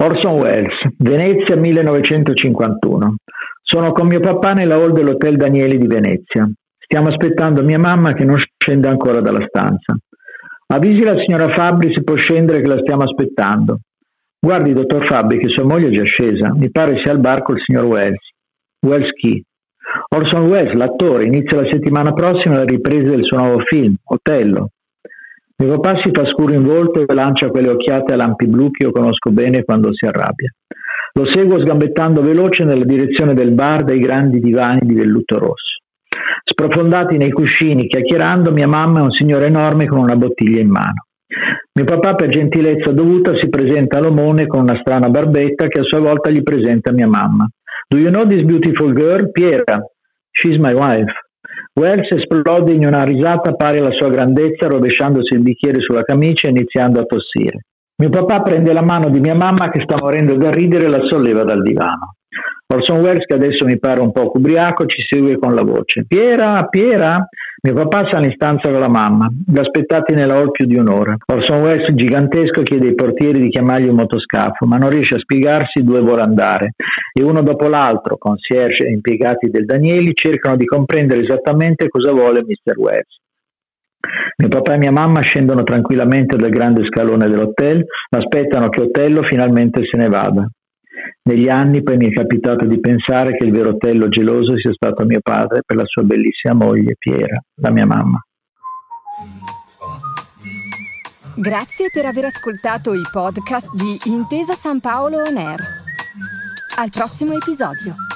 Orson Welles, Venezia 1951. Sono con mio papà nella hall dell'Hotel Danieli di Venezia. Stiamo aspettando mia mamma che non scende ancora dalla stanza. Avvisi la signora Fabbri se può scendere che la stiamo aspettando. Guardi, dottor Fabbri, che sua moglie è già scesa. Mi pare sia al bar col signor Wells. Wells chi? Orson Welles, l'attore, inizia la settimana prossima la ripresa del suo nuovo film, Otello. Mio papà si fa scuro in volto e lancia quelle occhiate a lampi blu che io conosco bene quando si arrabbia. Lo seguo sgambettando veloce nella direzione del bar dai grandi divani di velluto rosso. Sprofondati nei cuscini, chiacchierando, mia mamma è un signore enorme con una bottiglia in mano. Mio papà, per gentilezza dovuta, si presenta all'omone con una strana barbetta che a sua volta gli presenta mia mamma. Do you know this beautiful girl? Piera. She's my wife. Wells esplode in una risata pari alla sua grandezza, rovesciandosi il bicchiere sulla camicia e iniziando a tossire. Mio papà prende la mano di mia mamma che sta morendo da ridere e la solleva dal divano. Orson Welles, che adesso mi pare un po' ubriaco, ci segue con la voce. Piera, Piera! Mio papà sale in stanza con la mamma. Li aspettati nella hall più di un'ora. Orson Welles, gigantesco, chiede ai portieri di chiamargli un motoscafo, ma non riesce a spiegarsi dove vuole andare. E uno dopo l'altro, concierge e impiegati del Danieli, cercano di comprendere esattamente cosa vuole Mr. Welles. Mio papà e mia mamma scendono tranquillamente dal grande scalone dell'hotel, aspettano che Otello finalmente se ne vada. Negli anni poi mi è capitato di pensare che il vero Otello geloso sia stato mio padre per la sua bellissima moglie Piera, la mia mamma. Grazie per aver ascoltato i podcast di Intesa San Paolo On Air. Al prossimo episodio.